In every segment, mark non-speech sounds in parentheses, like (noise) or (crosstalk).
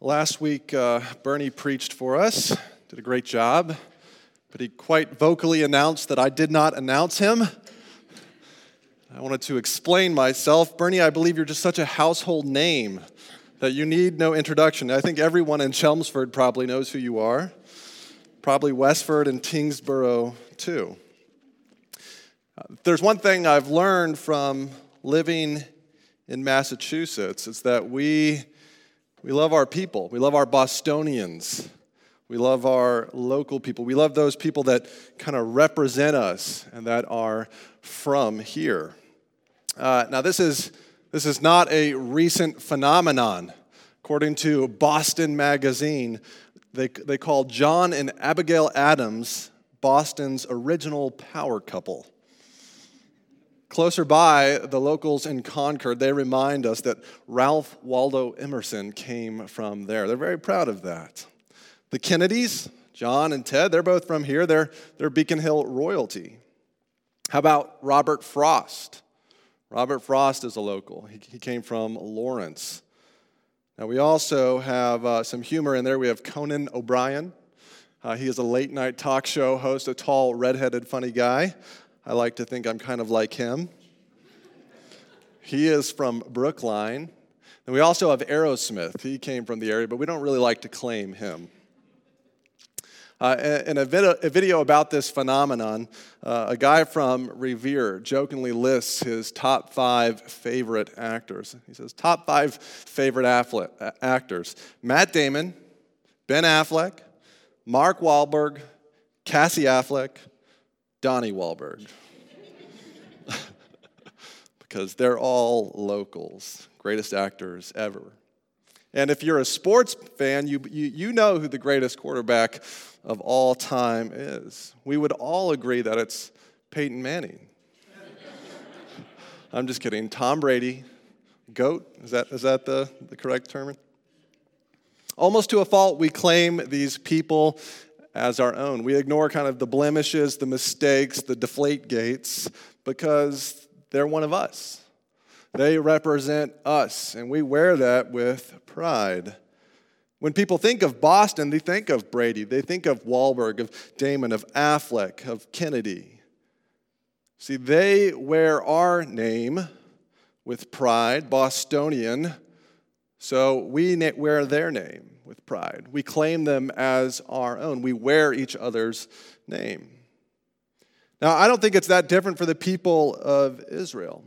Last week, uh, Bernie preached for us, did a great job, but he quite vocally announced that I did not announce him. I wanted to explain myself. Bernie, I believe you're just such a household name that you need no introduction. I think everyone in Chelmsford probably knows who you are, probably Westford and Tyngsboro too. There's one thing I've learned from living in Massachusetts, it's that we we love our people. We love our Bostonians. We love our local people. We love those people that kind of represent us and that are from here. Uh, now, this is, this is not a recent phenomenon. According to Boston Magazine, they, they call John and Abigail Adams Boston's original power couple. Closer by, the locals in Concord, they remind us that Ralph Waldo Emerson came from there. They're very proud of that. The Kennedys, John and Ted, they're both from here. They're, they're Beacon Hill royalty. How about Robert Frost? Robert Frost is a local. He, he came from Lawrence. Now, we also have uh, some humor in there. We have Conan O'Brien. Uh, he is a late night talk show host, a tall, redheaded, funny guy. I like to think I'm kind of like him. he is from Brookline. And we also have Aerosmith. He came from the area, but we don't really like to claim him. Uh, in a video, a video, about this phenomenon, uh, a guy from Revere jokingly lists his top five favorite actors. He says, Top five favorite affle- actors Matt Damon, Ben Affleck, Mark Wahlberg, Casey Affleck, Donnie Wahlberg. (laughs) because they're all locals, greatest actors ever. And if you're a sports fan, you, you, you know who the greatest quarterback of all time is. We would all agree that it's Peyton Manning. (laughs) I'm just kidding. Tom Brady, GOAT, is that, is that the, the correct term? Almost to a fault, we claim these people as our own. We ignore kind of the blemishes, the mistakes, the deflate gates because they're one of us. They represent us, and we wear that with pride. When people think of Boston, they think of Brady, they think of Wahlberg, of Damon, of Affleck, of Kennedy. See, they wear our name with pride, Bostonian, so we wear their name with pride. We claim them as our own. We wear each other's name. Now, I don't think it's that different for the people of Israel.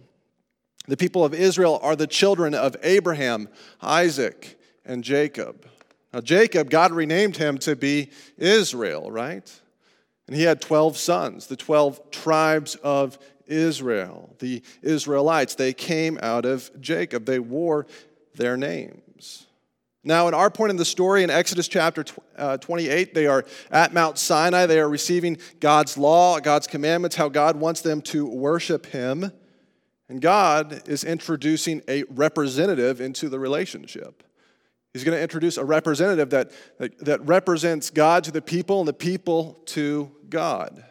The people of Israel are the children of Abraham, Isaac, and Jacob. Now, Jacob, God renamed him to be Israel, right? And he had 12 sons, the 12 tribes of Israel, the Israelites. They came out of Jacob, they wore their names. Now, in our point in the story in Exodus chapter uh, 28, they are at Mount Sinai. They are receiving God's law, God's commandments, how God wants them to worship Him. And God is introducing a representative into the relationship. He's going to introduce a representative that, that, that represents God to the people and the people to God.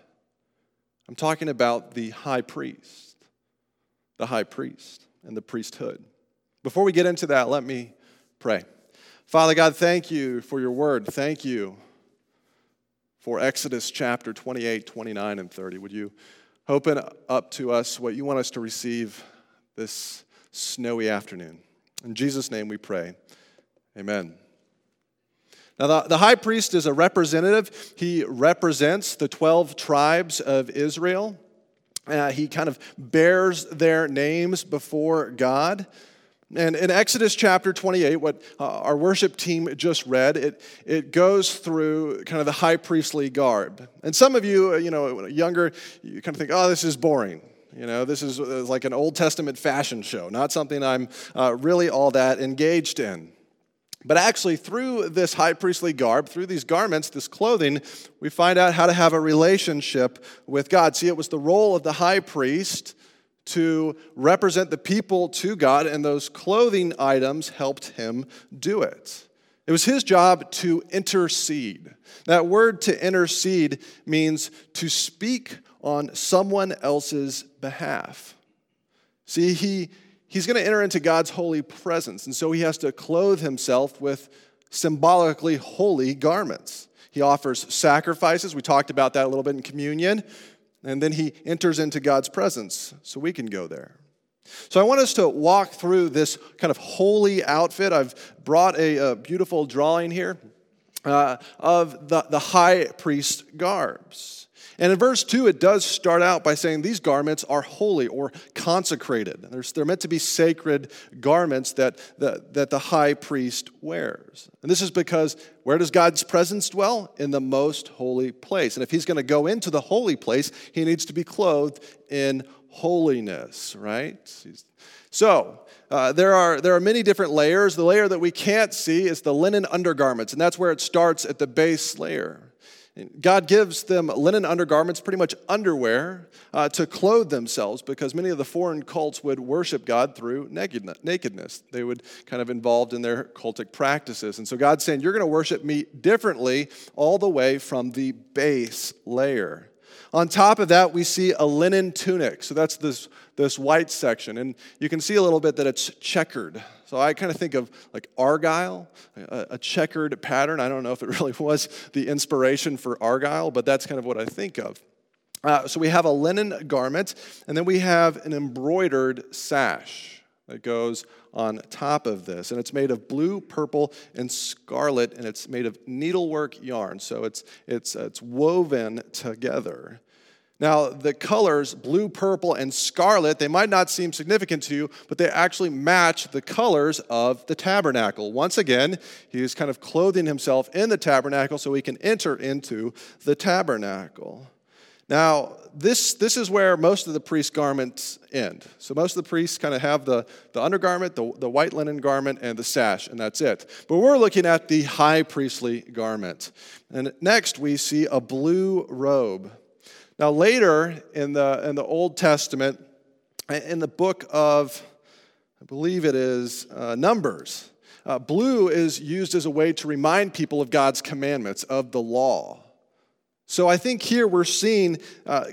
I'm talking about the high priest, the high priest and the priesthood. Before we get into that, let me pray. Father God, thank you for your word. Thank you for Exodus chapter 28, 29, and 30. Would you open up to us what you want us to receive this snowy afternoon? In Jesus' name we pray. Amen. Now, the, the high priest is a representative. He represents the 12 tribes of Israel. Uh, he kind of bears their names before God. And in Exodus chapter 28, what uh, our worship team just read, it, it goes through kind of the high priestly garb. And some of you, uh, you know, younger, you kind of think, oh, this is boring. You know, this is uh, like an Old Testament fashion show, not something I'm uh, really all that engaged in. But actually, through this high priestly garb, through these garments, this clothing, we find out how to have a relationship with God. See, it was the role of the high priest to represent the people to God, and those clothing items helped him do it. It was his job to intercede. That word to intercede means to speak on someone else's behalf. See, he, he's going to enter into God's holy presence, and so he has to clothe himself with symbolically holy garments. He offers sacrifices. We talked about that a little bit in communion. And then he enters into God's presence so we can go there. So I want us to walk through this kind of holy outfit. I've brought a, a beautiful drawing here uh, of the, the high priest garbs. And in verse 2, it does start out by saying these garments are holy or consecrated. They're, meant to be sacred garments that the, that the high priest wears. And this is because where does God's presence dwell? In the most holy place. And if he's going to go into the holy place, he needs to be clothed in holiness, right? So, uh, there, are, there are many different layers. The layer that we can't see is the linen undergarments, and that's where it starts at the base layer. God gives them linen undergarments, pretty much underwear, uh, to clothe themselves because many of the foreign cults would worship God through nakedness. They would kind of involved in their cultic practices. And so God's saying, You're going to worship me differently all the way from the base layer. On top of that, we see a linen tunic. So that's this, this white section. And you can see a little bit that it's checkered. So I kind of think of like argyle, a, checkered pattern. I don't know if it (laughs) really was the inspiration for argyle, but that's kind of what I think of. Uh, so we have a linen garment, and then we have an embroidered sash that goes on top of this. And it's made of blue, purple, and scarlet, and it's made of needlework yarn. So it's, it's, it's woven together. Now, the colors, blue, purple, and scarlet, they might not seem significant to you, but they actually match the colors of the tabernacle. Once again, he is kind of clothing himself in the tabernacle so he can enter into the tabernacle. Now, this, this is where most of the priest's garments end. So, most of the priests kind of have the, the undergarment, the, the white linen garment, and the sash, and that's it. But we're looking at the high priestly garment. And next, we see a blue robe. Now, later in the, in the Old Testament, in the book of, I believe it is uh, Numbers, uh, blue is used as a way to remind people of God's commandments, of the law. So I think here we're seeing, uh,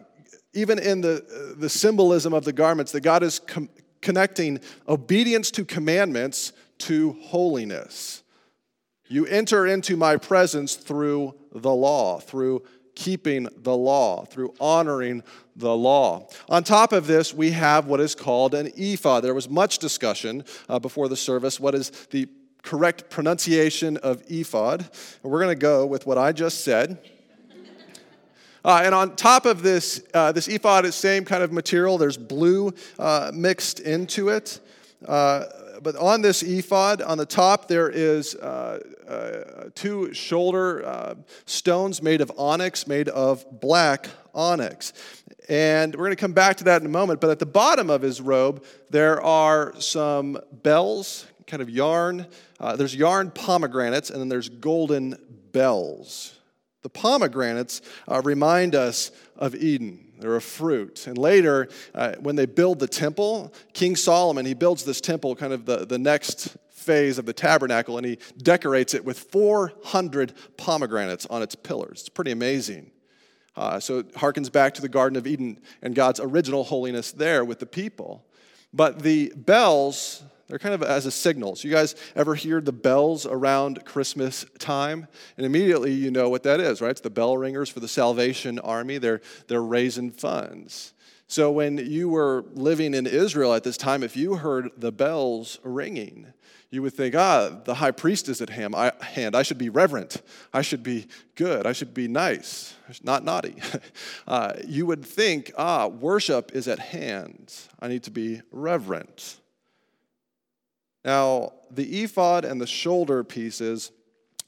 even in the, the symbolism of the garments, that God is com- connecting obedience to commandments to holiness. You enter into my presence through the law, through keeping the law, through honoring the law. On top of this, we have what is called an ephod. There was much discussion uh, before the service. What is the correct pronunciation of ephod? And we're going to go with what I just said. Uh, and on top of this, uh, this ephod is same kind of material. There's blue uh, mixed into it. But on this ephod, on the top, there is uh, uh, two shoulder uh, stones made of onyx, made of black onyx. And we're going to come back to that in a moment. But at the bottom of his robe, there are some bells, kind of yarn. Uh, there's yarn pomegranates, and then there's golden bells. The pomegranates uh, remind us of Eden. They're a fruit. And later, uh, when they build the temple, King Solomon, he builds this temple, kind of the, the next phase of the tabernacle, and he decorates it with 400 pomegranates on its pillars. It's pretty amazing. Uh, so it harkens back to the Garden of Eden and God's original holiness there with the people. But the bells, they're kind of as a signal. So, you guys ever hear the bells around Christmas time? And immediately you know what that is, right? It's the bell ringers for the Salvation Army. They're, they're raising funds. So, when you were living in Israel at this time, if you heard the bells ringing, you would think, ah, the high priest is at hand. I should be reverent. I should be good. I should be nice, not naughty. (laughs) Uh, you would think, ah, worship is at hand. I need to be reverent. Now, the ephod and the shoulder pieces,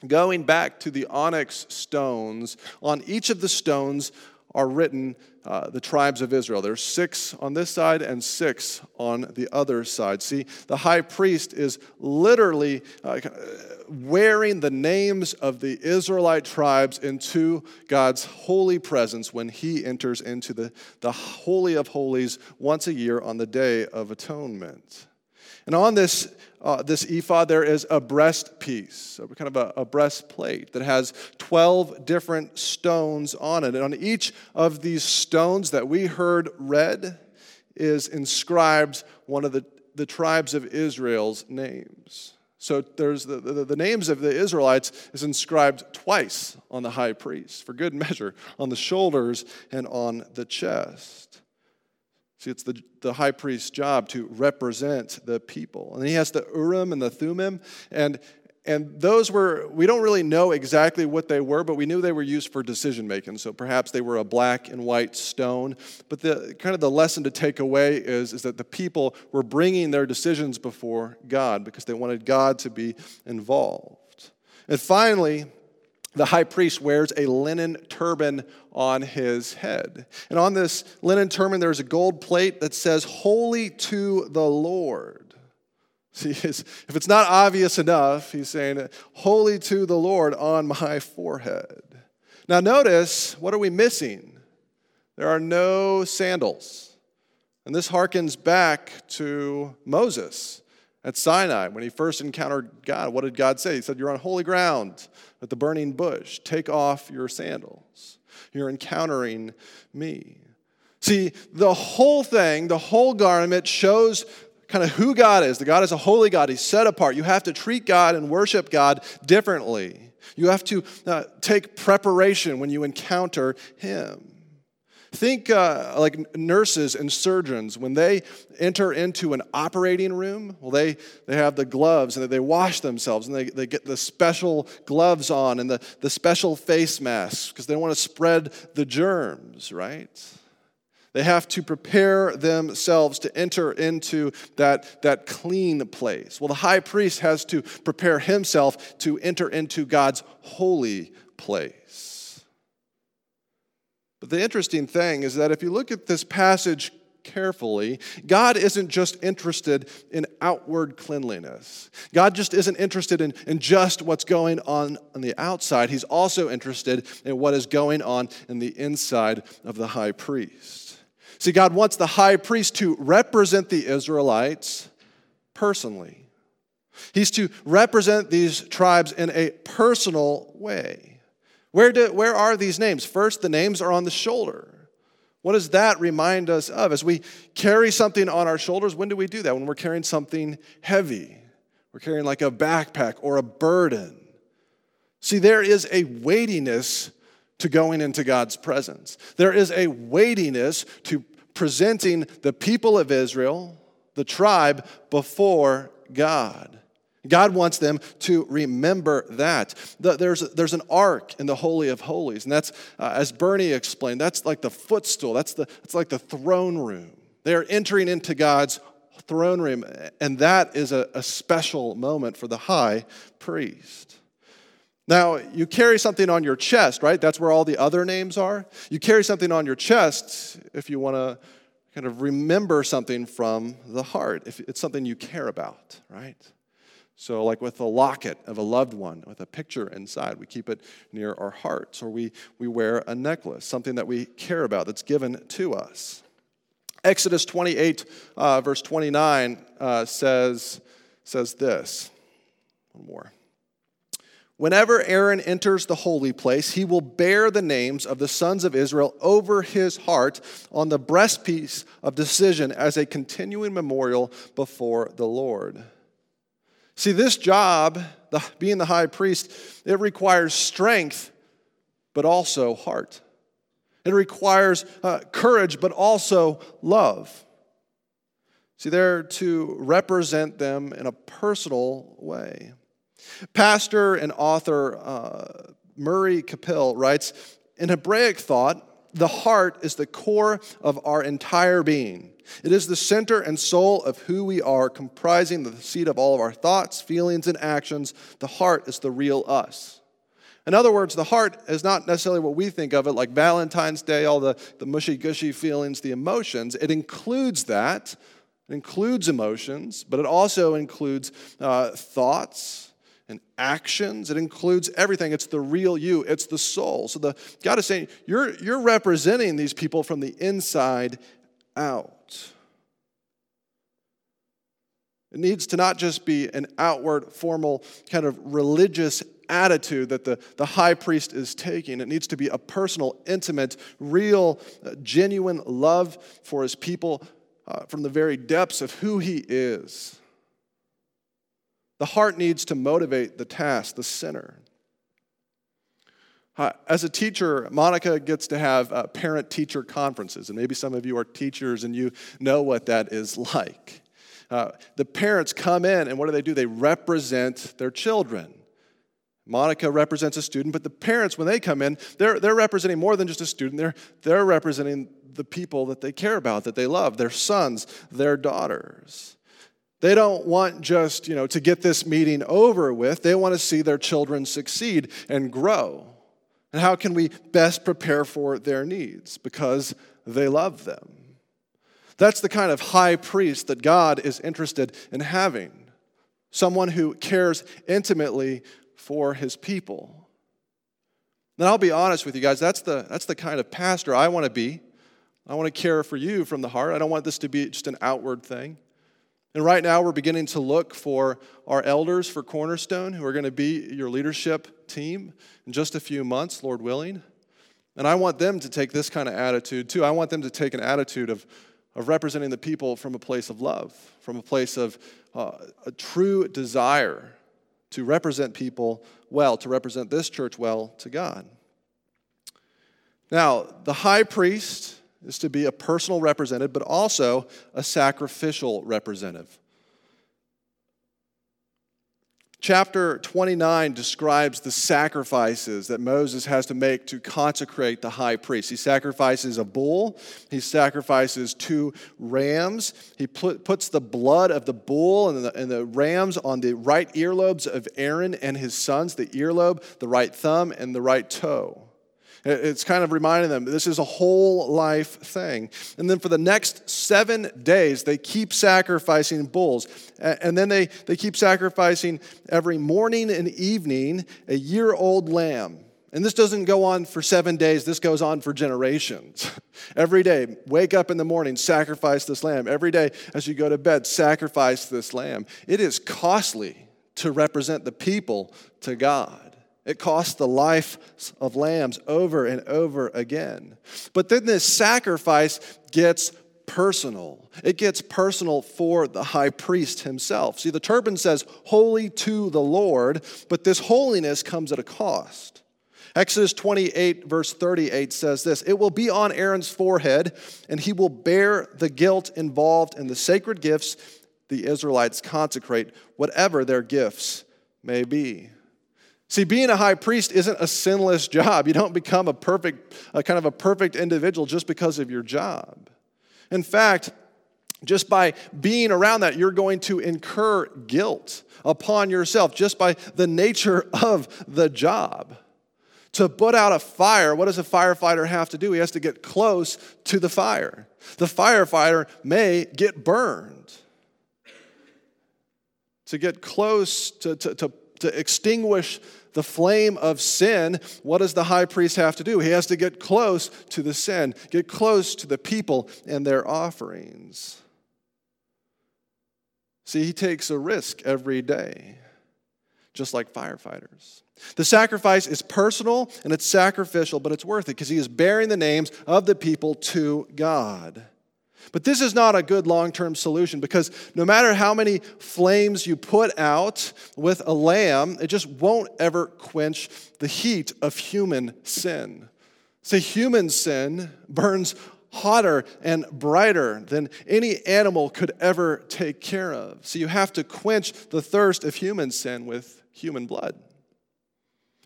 going back to the onyx stones, on each of the stones are written uh, the tribes of Israel. There's six on this side and six on the other side. See, the high priest is literally uh, wearing the names of the Israelite tribes into God's holy presence when he enters into the, the Holy of Holies once a year on the Day of Atonement. And on this, uh, this ephod, there is a breastpiece, so kind of a, a breastplate that has 12 different stones on it. And on each of these stones that we heard read is inscribed one of the, the tribes of Israel's names. So there's the, the, the, names of the Israelites is inscribed twice on the high priest for good measure, on the shoulders and on the chest. See, it's the, the high priest's job to represent the people. And he has the Urim and the Thummim. And and those were, we don't really know exactly what they were, but we knew they were used for decision making. So perhaps they were a black and white stone. But the kind of the lesson to take away is, is that the people were bringing their decisions before God because they wanted God to be involved. And finally, the high priest wears a linen turban on his head. And on this linen turban, there's a gold plate that says, Holy to the Lord. See, (laughs) if it's not obvious enough, he's saying, Holy to the Lord on my forehead. Now, notice, what are we missing? There are no sandals. And this harkens back to Moses at Sinai when he first encountered God. What did God say? He said, You're on holy ground at the burning bush. Take off your sandals. You're encountering me. See, the whole thing, the whole garment shows kind of who God is. The God is a holy God, He's set apart. You have to treat God and worship God differently. You have to uh, take preparation when you encounter Him. Think uh, like nurses and surgeons when they enter into an operating room. Well, they, they have the gloves and they wash themselves and they, they get the special gloves on and the, the special face masks because they don't want to spread the germs, right? They have to prepare themselves to enter into that, that clean place. Well, the high priest has to prepare himself to enter into God's holy place. But the interesting thing is that if you look at this passage carefully, God isn't just interested in outward cleanliness. God just isn't interested in, in just what's going on on the outside. He's also interested in what is going on in the inside of the high priest. See, God wants the high priest to represent the Israelites personally. He's to represent these tribes in a personal way. Where, do, where are these names? First, the names are on the shoulder. What does that remind us of? As we carry something on our shoulders, when do we do that? When we're carrying something heavy. We're carrying like a backpack or a burden. See, there is a weightiness to going into God's presence. There is a weightiness to presenting the people of Israel, the tribe, before God. God wants them to remember that. There's, there's an ark in the Holy of Holies, and that's, uh, as Bernie explained, that's like the footstool, that's, the, that's like the throne room. They are entering into God's throne room, and that is a, a special moment for the high priest. Now, you carry something on your chest, right? That's where all the other names are. You carry something on your chest if you want to kind of remember something from the heart, if it's something you care about, right? So, like with a locket of a loved one with a picture inside, we keep it near our hearts, or we, we wear a necklace, something that we care about that's given to us. Exodus 28, uh, verse 29 uh, says, says this. One more. Whenever Aaron enters the holy place, he will bear the names of the sons of Israel over his heart on the breastpiece of decision as a continuing memorial before the Lord. See, this job, the, being the high priest, it requires strength, but also heart. It requires uh, courage, but also love. See, they're to represent them in a personal way. Pastor and author uh, Murray Capill writes In Hebraic thought, the heart is the core of our entire being. It is the center and soul of who we are, comprising the seat of all of our thoughts, feelings, and actions. The heart is the real us. In other words, the heart is not necessarily what we think of it, like Valentine's Day, all the, the mushy gushy feelings, the emotions. It includes that, it includes emotions, but it also includes uh, thoughts and actions. It includes everything. It's the real you, it's the soul. So the God is saying, you're, you're representing these people from the inside out. It needs to not just be an outward, formal, kind of religious attitude that the, the high priest is taking. It needs to be a personal, intimate, real, uh, genuine love for his people uh, from the very depths of who he is. The heart needs to motivate the task, the sinner. As a teacher, Monica gets to have uh, parent teacher conferences, and maybe some of you are teachers and you know what that is (laughs) like. Uh, the parents come in, and what do they do? They represent their children. Monica represents a student, but the parents, when they come in, they're, they're representing more than just a student. They're, they're representing the people that they care about, that they love, their sons, their daughters. They don't want just, you know, to get this meeting over with. They want to see their children succeed and grow. And how can we best prepare for their needs? Because they love them. That's the kind of high priest that God is interested in having someone who cares intimately for his people. And I'll be honest with you guys, that's the, that's the kind of pastor I want to be. I want to care for you from the heart. I don't want this to be just an outward thing. And right now, we're beginning to look for our elders for Cornerstone, who are going to be your leadership team in just a few months, Lord willing. And I want them to take this kind of attitude too. I want them to take an attitude of, of representing the people from a place of love, from a place of uh, a true desire to represent people well, to represent this church well to God. Now, the high priest is to be a personal representative, but also a sacrificial representative. Chapter 29 describes the sacrifices that Moses has to make to consecrate the high priest. He sacrifices a bull, he sacrifices two rams. He puts the blood of the bull and the, and the rams on the right earlobes of Aaron and his sons the earlobe, the right thumb, and the right toe. It's kind of reminding them this is a whole life thing. And then for the next seven days, they keep sacrificing bulls. And then they, they keep sacrificing every morning and evening a year old lamb. And this doesn't go on for seven days, this goes on for generations. (laughs) Every day, wake up in the morning, sacrifice this lamb. Every day, as you go to bed, sacrifice this lamb. It is costly to represent the people to God. It cost the life of lambs over and over again. But then this sacrifice gets personal. It gets personal for the high priest himself. See, the turban says, holy to the Lord, but this holiness comes at a cost. Exodus 28, verse 38 says this It will be on Aaron's forehead, and he will bear the guilt involved in the sacred gifts the Israelites consecrate, whatever their gifts may be. See, being a high priest isn't a sinless job. You don't become a perfect, a kind of a perfect individual just because of your job. In fact, just by being around that, you're going to incur guilt upon yourself just by the nature of the job. To put out a fire, what does a firefighter have to do? He has to get close to the fire. The firefighter may get burned. To get close, to, to, to, to extinguish the flame of sin, what does the high priest have to do? He has to get close to the sin, get close to the people and their offerings. See, he takes a risk every day, just like firefighters. The sacrifice is personal and it's sacrificial, but it's worth it because he is bearing the names of the people to God. But this is not a good long term solution because no matter how many flames you put out with a lamb, it just won't ever quench the heat of human sin. See, human sin burns hotter and brighter than any animal could ever take care of. So you have to quench the thirst of human sin with human blood.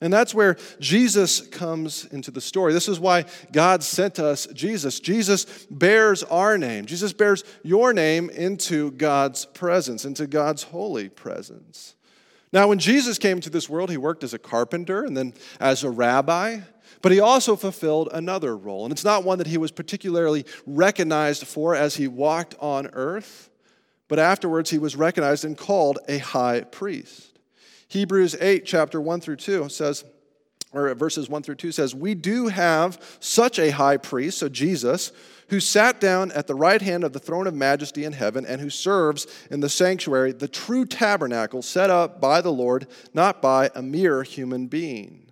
And that's where Jesus comes into the story. This is why God sent us Jesus. Jesus bears our name. Jesus bears your name into God's presence, into God's holy presence. Now, when Jesus came to this world, he worked as a carpenter and then as a rabbi, but he also fulfilled another role. And it's not one that he was particularly recognized for as he walked on earth, but afterwards he was recognized and called a high priest. Hebrews 8, chapter 1 through 2 says, or verses 1 through 2 says, We do have such a high priest, so Jesus, who sat down at the right hand of the throne of majesty in heaven and who serves in the sanctuary, the true tabernacle set up by the Lord, not by a mere human being.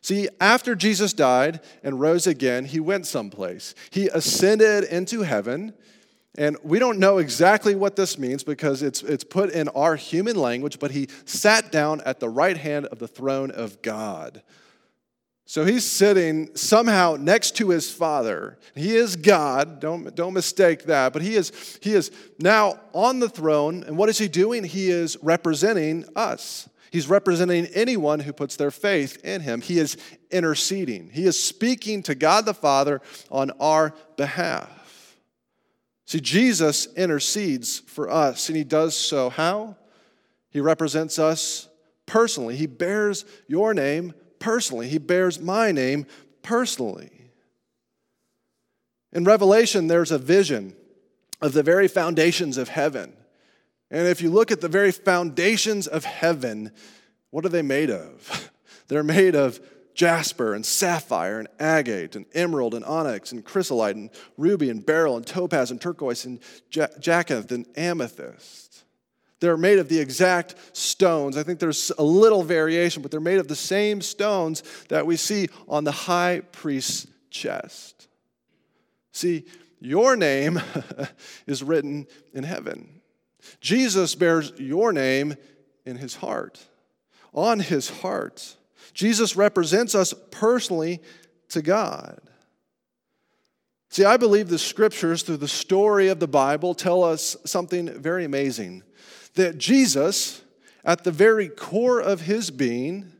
See, after Jesus died and rose again, he went someplace. He ascended into heaven And we don't know exactly what this means because it's, it's put in our human language, but he sat down at the right hand of the throne of God. So he's sitting somehow next to his father. He is God, don't, don't mistake that, but he is, he is now on the throne. And what is he doing? He is representing us. He's representing anyone who puts their faith in him. He is interceding, he is speaking to God the Father on our behalf. See, Jesus intercedes for us, and he does so how? He represents us personally. He bears your name personally, he bears my name personally. In Revelation, there's a vision of the very foundations of heaven. And if you look at the very foundations of heaven, what are they made of? (laughs) They're made of jasper and sapphire and agate and emerald and onyx and chrysolite and ruby and beryl and topaz and turquoise and jacinth and amethyst. They're made of the exact stones. I think there's a little variation, but they're made of the same stones that we see on the high priest's chest. See, your name (laughs) is written in heaven. Jesus bears your name in his heart, on his heart. Jesus represents us personally to God. See, I believe the scriptures, through the story of the Bible, tell us something very amazing. That Jesus, at the very core of his being,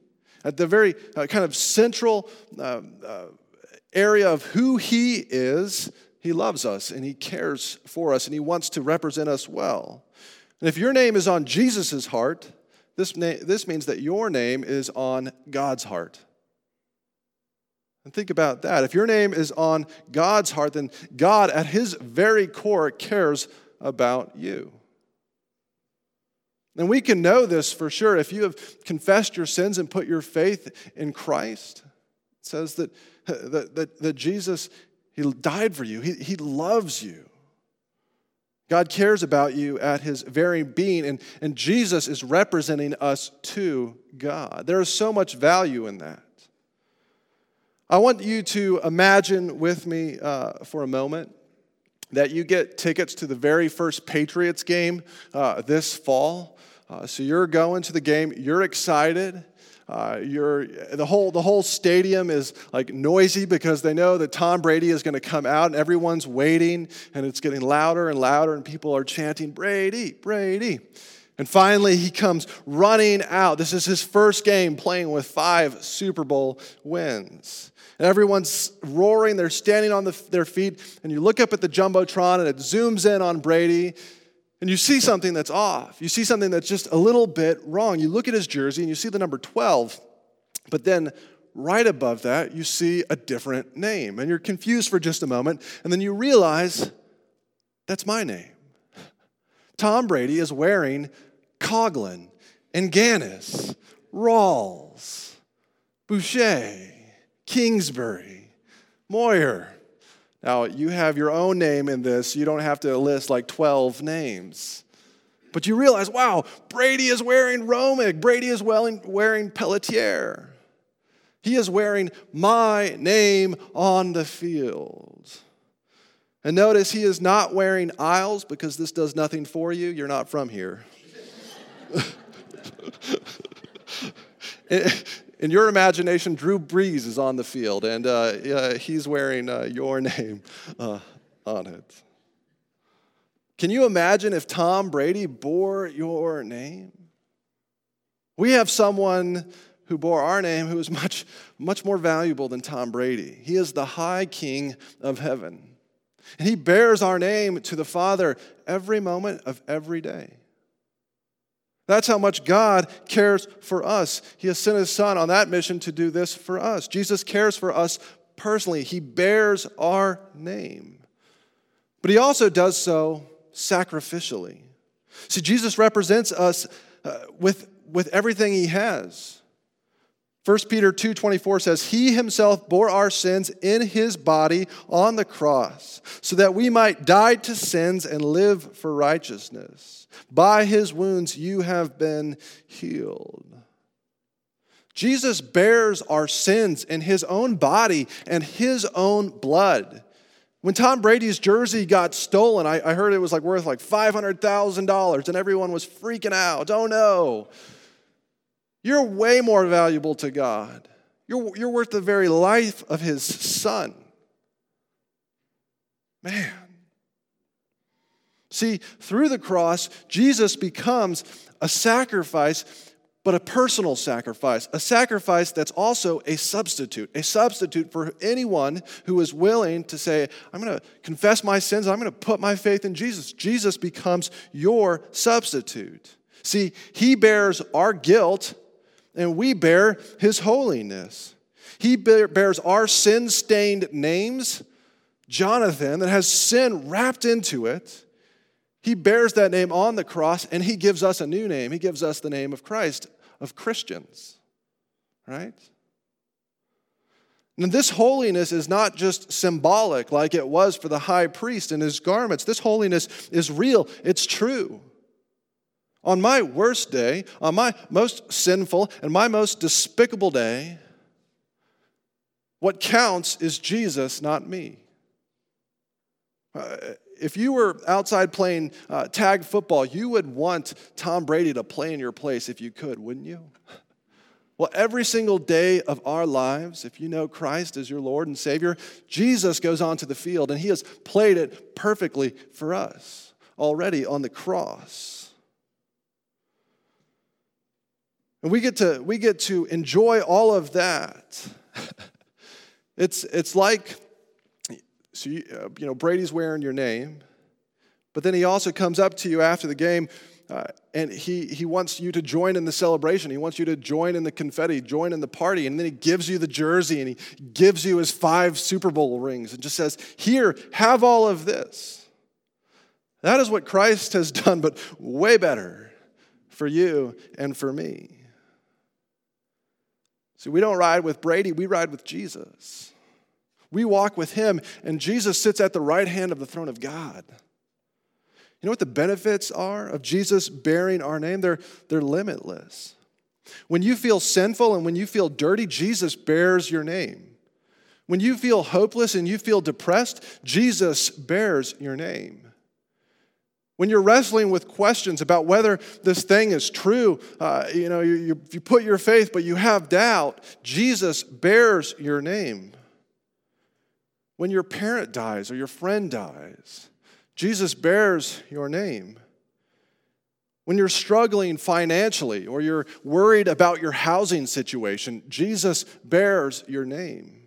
at the very uh, kind of central uh, uh, area of who he is, he loves us and he cares for us and he wants to represent us well. And if your name is on Jesus' heart, this, na- this means that your name is on God's heart. And think about that. If your name is on God's heart, then God, at his very core, cares about you. And we can know this for sure. If you have confessed your sins and put your faith in Christ, it says that, that, that, that Jesus, He died for you, He, he loves you. God cares about you at his very being, and, and Jesus is representing us to God. There is so much value in that. I want you to imagine with me uh, for a moment that you get tickets to the very first Patriots game uh, this fall. Uh, so you're going to the game, you're excited. Uh, you're, the, whole, the whole stadium is like noisy because they know that Tom Brady is going to come out and everyone's waiting and it's getting louder and louder and people are chanting, Brady, Brady. And finally, he comes running out. This is his first game playing with five Super Bowl wins. And everyone's roaring, they're standing on the, their feet, and you look up at the Jumbotron and it zooms in on Brady, and you see something that's off. You see something that's just a little bit wrong. You look at his jersey and you see the number 12, but then right above that, you see a different name. And you're confused for just a moment, and then you realize that's my name. Tom Brady is wearing Coughlin and Gannis, Rawls, Boucher, Kingsbury, Moyer, now, you have your own name in this. You don't have to list like 12 names. But you realize, wow, Brady is wearing Romig. Brady is wearing Pelletier. He is wearing my name on the field. And notice he is not wearing aisles because this does nothing for you. You're not from here. (laughs) in your imagination, Drew Brees is on the field and uh, uh, he's wearing uh, your (laughs) name uh, on it. Can you imagine if Tom Brady bore your name? We have someone who bore our name who is much, much more valuable than Tom Brady. He is the high king of heaven. And he bears our name to the Father every moment of every day. That's how much God cares for us. He has sent his son on that mission to do this for us. Jesus cares for us personally, he bears our name. But he also does so sacrificially. See, Jesus represents us uh, with, with everything he has. 1 Peter 2:24 says he himself bore our sins in his body on the cross so that we might die to sins and live for righteousness. By his wounds you have been healed. Jesus bears our sins in his own body and his own blood. When Tom Brady's jersey got stolen, I, I heard it was like worth like $500,000 and everyone was freaking out. Oh no. You're way more valuable to God. You're, you're worth the very life of his son. Man. See, through the cross, Jesus becomes a sacrifice, but a personal sacrifice, a sacrifice that's also a substitute, a substitute for anyone who is willing to say, I'm going to confess my sins, I'm going to put my faith in Jesus. Jesus becomes your substitute. See, he bears our guilt, and we bear his holiness. He bears our sin stained names, Jonathan, that has sin wrapped into it he bears that name on the cross and he gives us a new name. He gives us the name of Christ, of Christians, right? And this holiness is not just symbolic like it was for the high priest and his garments. This holiness is real, it's true. On my worst day, on my most sinful and my most despicable day, what counts is Jesus, not me. Uh, if you were outside playing uh, tag football, you would want Tom Brady to play in your place if you could, wouldn't you? (laughs) Well, every single day of our lives, if you know Christ as your Lord and Savior, Jesus goes onto the field and He has played it perfectly for us already on the cross. And we get to, we get to enjoy all of that. (laughs) it's, it's like so, you, uh, you know, Brady's wearing your name, but then he also comes up to you after the game uh, and he, he wants you to join in the celebration. He wants you to join in the confetti, join in the party. And then he gives you the jersey and he gives you his five Super Bowl rings and just says, Here, have all of this. That is what Christ has (laughs) done, but way better for you and for me. See, we don't ride with Brady, we ride with Jesus. We walk with him, and Jesus sits at the right hand of the throne of God. You know what the benefits are of Jesus bearing our name? They're, they're limitless. When you feel sinful and when you feel dirty, Jesus bears your name. When you feel hopeless and you feel depressed, Jesus bears your name. When you're wrestling with questions about whether this thing is true, uh, you know, you, you, you put your faith, but you have doubt, Jesus bears your name. When your parent dies or your friend dies, Jesus bears your name. When you're struggling financially or you're worried about your housing situation, Jesus bears your name.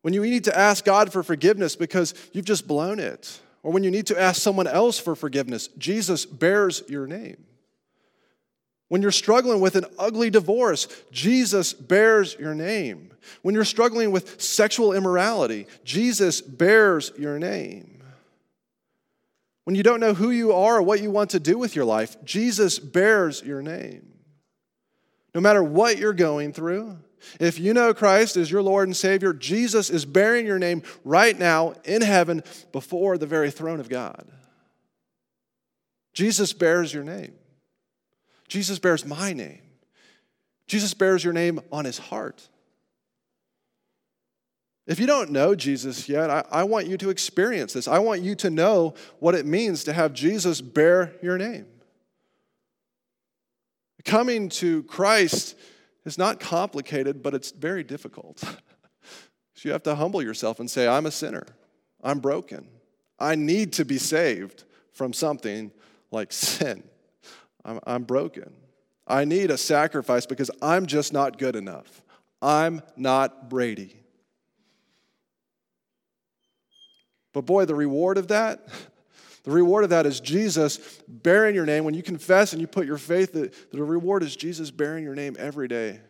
When you need to ask God for forgiveness because you've just blown it, or when you need to ask someone else for forgiveness, Jesus bears your name. When you're struggling with an ugly divorce, Jesus bears your name. When you're struggling with sexual immorality, Jesus bears your name. When you don't know who you are or what you want to do with your life, Jesus bears your name. No matter what you're going through, if you know Christ as your Lord and Savior, Jesus is bearing your name right now in heaven before the very throne of God. Jesus bears your name. Jesus bears my name. Jesus bears your name on his heart. If you don't know Jesus yet, I, I, want you to experience this. I want you to know what it means to have Jesus bear your name. Coming to Christ is not complicated, but it's very difficult. (laughs) so you have to humble yourself and say, I'm a sinner. I'm broken. I need to be saved from something like (laughs) sin. I'm, I'm broken. I need a sacrifice because I'm just not good enough. I'm not Brady. But boy, the reward of that, (laughs) the reward of that is Jesus bearing your name. When you confess and you put your faith, the, the reward is Jesus bearing your name every day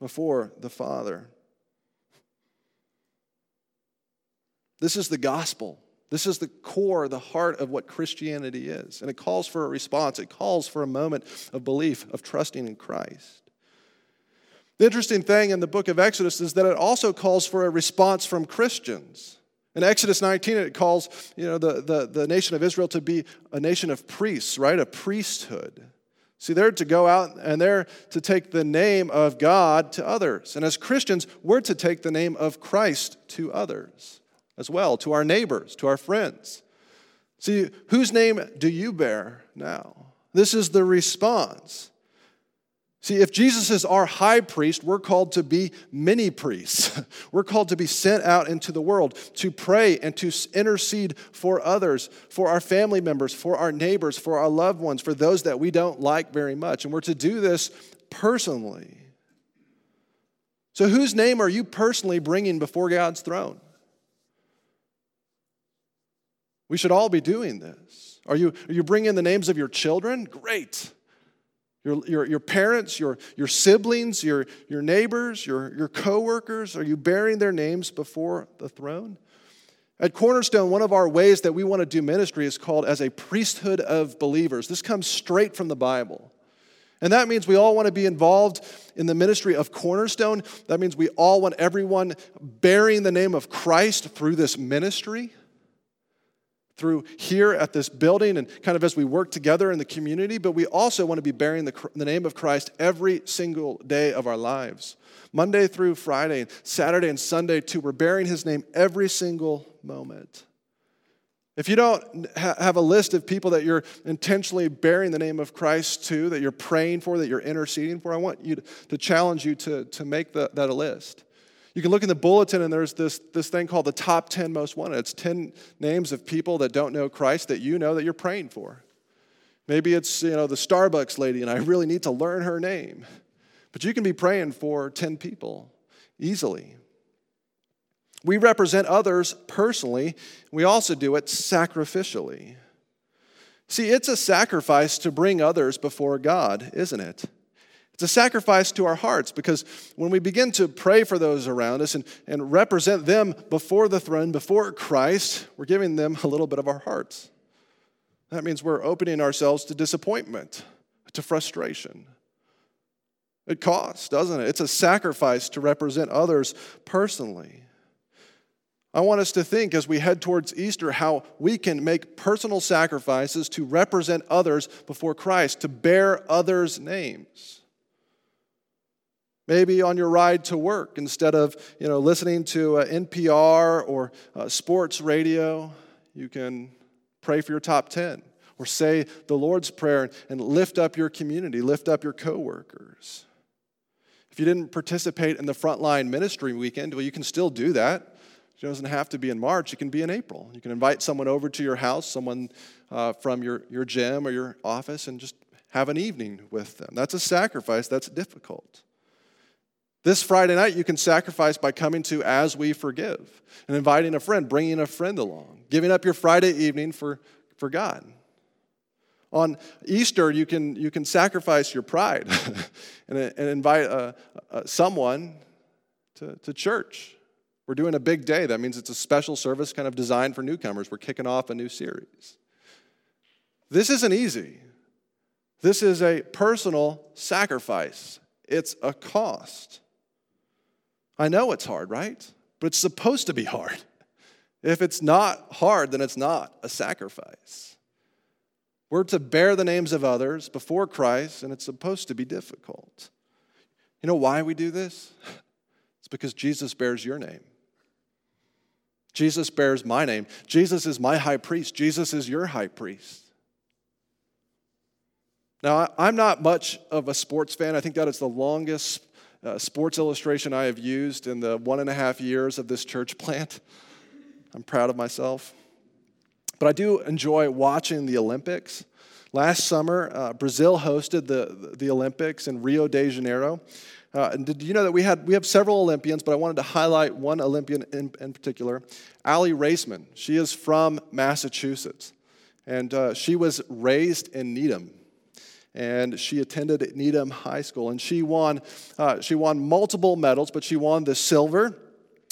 before the Father. This is the gospel. This is the core, the heart of what Christianity is. And it calls for a response, it calls for a moment of belief, of trusting in Christ. The interesting thing in the book of Exodus is that it also calls for a response from Christians. In Exodus 19, it calls you know, the, the, the nation of Israel to be a nation of priests, right? A priesthood. See, they're to go out and they're to take the name of God to others. And as Christians, we're to take the name of Christ to others. as well, to our neighbors, to our friends. See, whose name do you bear now? This is the response. See, if Jesus is our high priest, we're called to be mini priests. (laughs) we're called to be sent out into the world to pray and to intercede for others, for our family members, for our neighbors, for our loved ones, for those that we don't like very much. And we're to do this personally. So, whose name are you personally bringing before God's throne? We should all be doing this. Are you, are you bringing the names of your children? Great. Your, your, your parents, your, your siblings, your, your neighbors, your, your coworkers, are you bearing their names before the throne? At Cornerstone, one of our ways that we want to do ministry is called as a priesthood of believers. This comes straight from the Bible. And that means we all want to be involved in the ministry of Cornerstone. That means we all want everyone bearing the name of Christ through this ministry through here at this building and kind of as we work together in the community, but we also want to be bearing the, the name of Christ every single day of our lives. Monday through Friday, Saturday and Sunday too, we're bearing his name every single moment. If you don't ha- have a list of people that you're intentionally bearing the name of Christ to, that you're praying for, that you're interceding for, I want you to, to challenge you to, to make the, that a list. You can look in the bulletin and there's this, this thing called the top 10 most wanted. It's 10 names of people that don't know Christ that you know that you're praying for. Maybe it's, you know, the Starbucks lady and I really need to learn her name. But you can be praying for 10 people easily. We represent others personally. We also do it sacrificially. See, it's a sacrifice to bring others before God, isn't it? It's a sacrifice to our hearts because when we begin to pray for those around us and, and represent them before the throne, before Christ, we're giving them a little bit of our hearts. That means we're opening ourselves to disappointment, to frustration. It costs, doesn't it? It's a sacrifice to represent others personally. I want us to think as we head towards Easter how we can make personal sacrifices to represent others before Christ, to bear others' names. Maybe on your ride to work, instead of you know, listening to uh, NPR or uh, sports radio, you can pray for your top 10 or say the Lord's Prayer and lift up your community, lift up your coworkers. If you didn't participate in the frontline ministry weekend, well, you can still do that. It doesn't have to be in March, it can be in April. You can invite someone over to your house, someone uh, from your, your gym or your office, and just have an evening with them. That's a sacrifice, that's difficult. This Friday night, you can sacrifice by coming to As We Forgive and inviting a friend, bringing a friend along, giving up your Friday evening for, for God. On Easter, you can, you can sacrifice your pride (laughs) and, and invite uh, uh, someone to, to church. We're doing a big day. That means it's a special service kind of designed for newcomers. We're kicking off a new series. This isn't easy. This is a personal sacrifice, it's a cost. I know it's hard, right? But it's supposed to be hard. (laughs) If it's not hard, then it's not a sacrifice. We're to bear the names of others before Christ, and it's supposed to be difficult. You know why we do this? (laughs) It's because Jesus bears your name. Jesus bears my name. Jesus is my high priest. Jesus is your high priest. Now, I'm not much of a sports fan. I think that is the longest uh, sports illustration I have used in the one and a half years of this church plant. I'm proud of myself. But I do enjoy watching the Olympics. Last summer, uh, Brazil hosted the, the Olympics in Rio de Janeiro. Uh, and did you know that we, had, we have several Olympians, but I wanted to highlight one Olympian in, in particular, Aly Raisman. She is from Massachusetts, and uh, she was raised in Needham, and she attended Needham High School. And she won, uh, she won multiple medals, but she won the silver.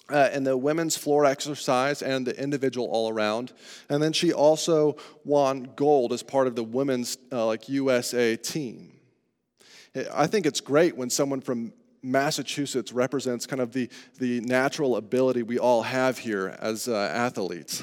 Uh, in the women's floor exercise and the individual all around. And then she also won gold as part of the women's uh, like USA team. I think it's great when someone from Massachusetts represents kind of the, the natural ability we all have here as uh, athletes.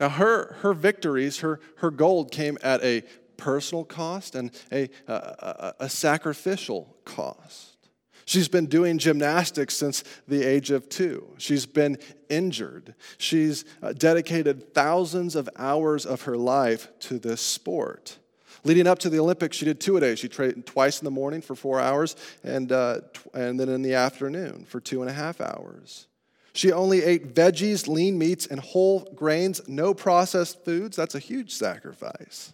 Now, her, her victories, her, her gold came at a personal cost and a, a, a, sacrificial cost. She's been doing gymnastics since the age of two. She's been injured. She's uh, dedicated thousands of hours of her life to this sport. Leading up to the Olympics, she did two a day. She trained twice in the morning for four hours and, uh, and then in the afternoon for two and a half hours. She only ate veggies, lean meats, and whole grains, no processed foods. That's a huge sacrifice.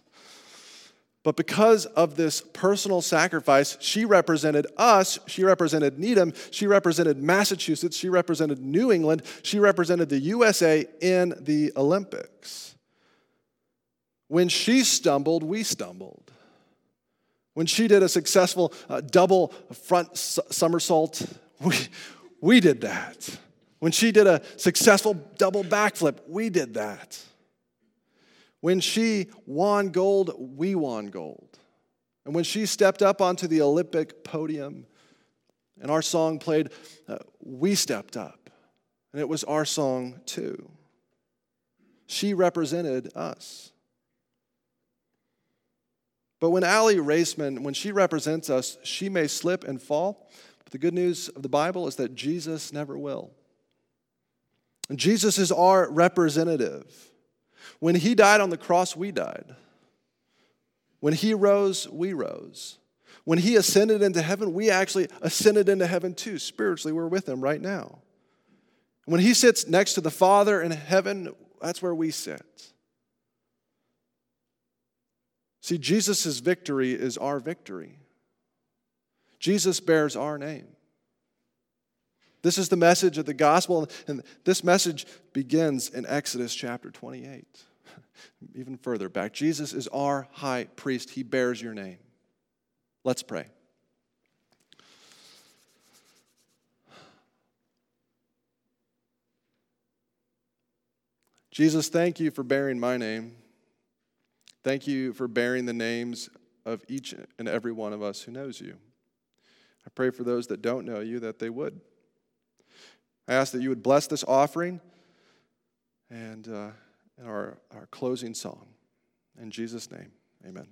But because of this personal sacrifice, she represented us, she represented Needham, she represented Massachusetts, she represented New England, she represented the USA in the Olympics. When she stumbled, we stumbled. When she did a successful uh, double front somersault, we, we did that. When she did a successful double backflip, we did that. When she won gold, we won gold. And when she stepped up onto the Olympic podium and our song played, uh, we stepped up. And it was our song too. She represented us. But when Aly Raisman, when she represents us, she may slip and fall. But the good news of the Bible is that Jesus never will. Jesus is our representative. When he died on the cross, we died. When he rose, we rose. When he ascended into heaven, we actually ascended into heaven too. Spiritually, we're with him right now. When he sits next to the Father in heaven, that's where we sit. See, Jesus' victory is our victory. Jesus bears our name. This is the message of the gospel, and this message begins in Exodus chapter 28 (laughs) even further back. Jesus is our high priest, he bears your name. Let's pray. Jesus, thank you for bearing my name. Thank you for bearing the names of each and every one of us who knows you. I pray for those that don't know you that they would. I ask that you would bless this offering and. Uh, and our, our closing song. In Jesus' name, amen.